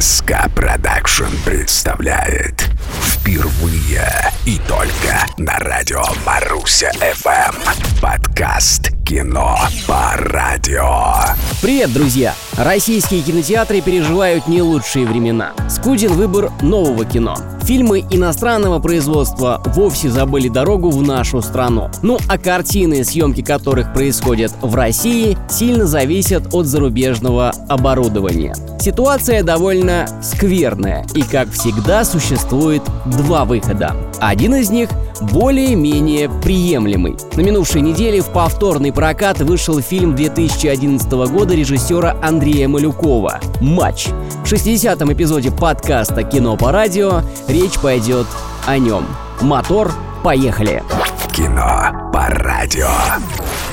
СК Production представляет впервые и только на радио Маруся ФМ подкаст «Кино по радио». Привет, друзья! Российские кинотеатры переживают не лучшие времена. Скуден выбор нового кино. Фильмы иностранного производства вовсе забыли дорогу в нашу страну. Ну а картины, съемки которых происходят в России, сильно зависят от зарубежного оборудования. Ситуация довольно скверная, и как всегда существует два выхода. Один из них более-менее приемлемый. На минувшей неделе в повторный прокат вышел фильм 2011 года режиссера Андрея Малюкова «Матч». В 60-м эпизоде подкаста «Кино по радио» речь пойдет о нем. Мотор, поехали! Кино по радио.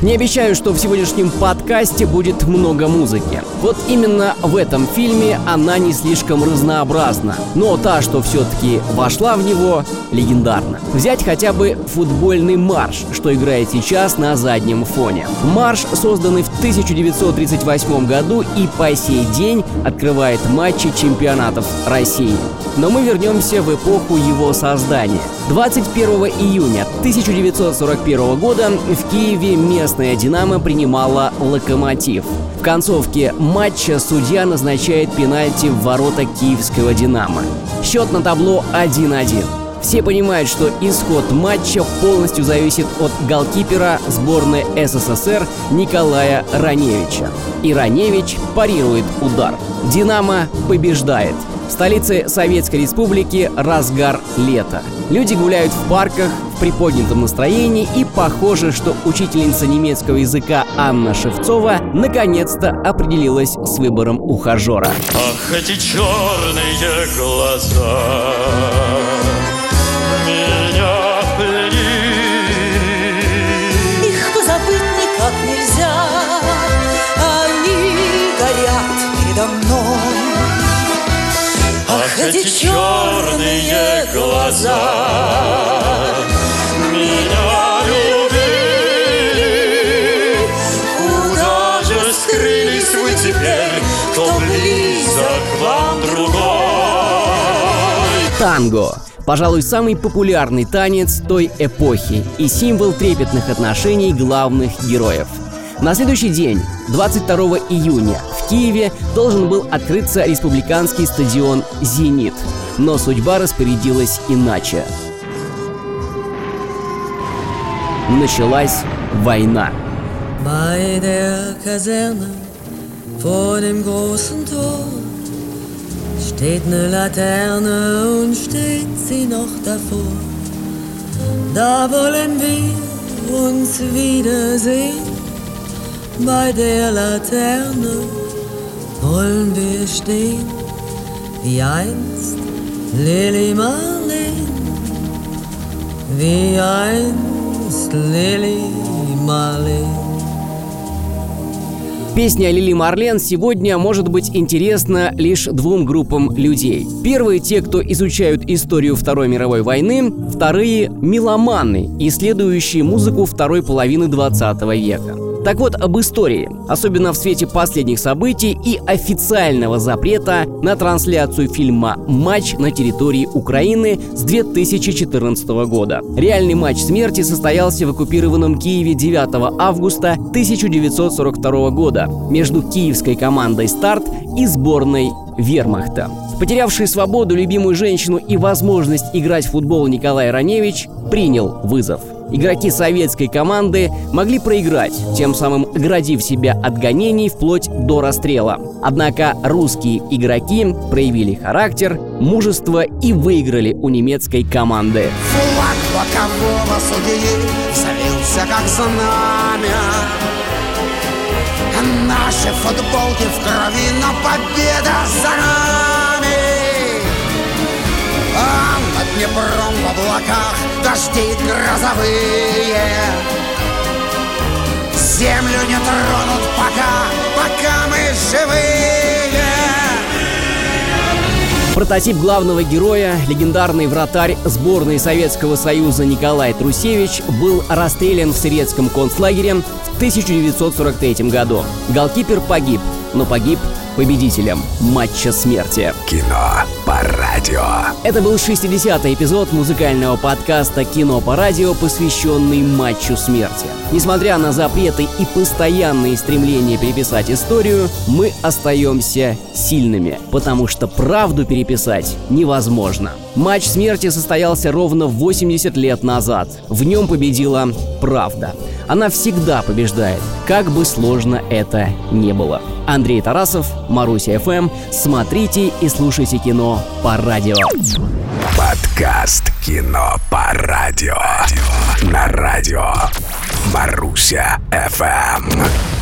Не обещаю, что в сегодняшнем подкасте будет много музыки. Вот именно в этом фильме она не слишком разнообразна. Но та, что все-таки вошла в него, легендарна. Взять хотя бы футбольный марш, что играет сейчас на заднем фоне. Марш, созданный в 1938 году и по сей день открывает матчи чемпионатов России. Но мы вернемся в эпоху его создания. 21 июня 1941 года в Киеве местная «Динамо» принимала «Локомотив». В концовке матча судья назначает пенальти в ворота киевского «Динамо». Счет на табло 1-1. Все понимают, что исход матча полностью зависит от голкипера сборной СССР Николая Раневича. И Раневич парирует удар. «Динамо» побеждает. В столице Советской Республики разгар лета. Люди гуляют в парках в приподнятом настроении и похоже, что учительница немецкого языка Анна Шевцова наконец-то определилась с выбором ухажера. Ах, эти черные глаза эти черные глаза меня любили. Куда же скрылись вы теперь, кто близок вам другой? Танго. Пожалуй, самый популярный танец той эпохи и символ трепетных отношений главных героев. На следующий день, 22 июня, Киеве должен был открыться республиканский стадион «Зенит». Но судьба распорядилась иначе. Началась война. Steht eine Laterne und steht sie noch davor. Da wollen wir uns wiedersehen. Bei der Laterne wollen wir stehen, wie einst Lili Marleen, wie einst Lili Marleen. Песня Лили Марлен сегодня может быть интересна лишь двум группам людей. Первые – те, кто изучают историю Второй мировой войны, вторые – меломаны, исследующие музыку второй половины 20 века. Так вот, об истории, особенно в свете последних событий и официального запрета на трансляцию фильма «Матч» на территории Украины с 2014 года. Реальный матч смерти состоялся в оккупированном Киеве 9 августа 1942 года между киевской командой «Старт» и сборной Вермахта. Потерявший свободу, любимую женщину и возможность играть в футбол Николай Раневич принял вызов. Игроки советской команды могли проиграть, тем самым оградив себя от гонений вплоть до расстрела. Однако русские игроки проявили характер, мужество и выиграли у немецкой команды. Флаг бокового судьи взвился как знамя Наши футболки в крови, но победа за нами А над Днепром в облаках дожди грозовые Землю не тронут пока, пока мы живые Прототип главного героя, легендарный вратарь сборной Советского Союза Николай Трусевич был расстрелян в советском концлагере в 1943 году. Голкипер погиб, но погиб победителем матча смерти. Кино радио. Это был 60-й эпизод музыкального подкаста «Кино по радио», посвященный матчу смерти. Несмотря на запреты и постоянные стремления переписать историю, мы остаемся сильными, потому что правду переписать невозможно. Матч смерти состоялся ровно 80 лет назад. В нем победила правда. Она всегда побеждает, как бы сложно это не было. Андрей Тарасов, Маруся ФМ. Смотрите и слушайте кино по радио. Подкаст «Кино по радио». На радио Маруся ФМ.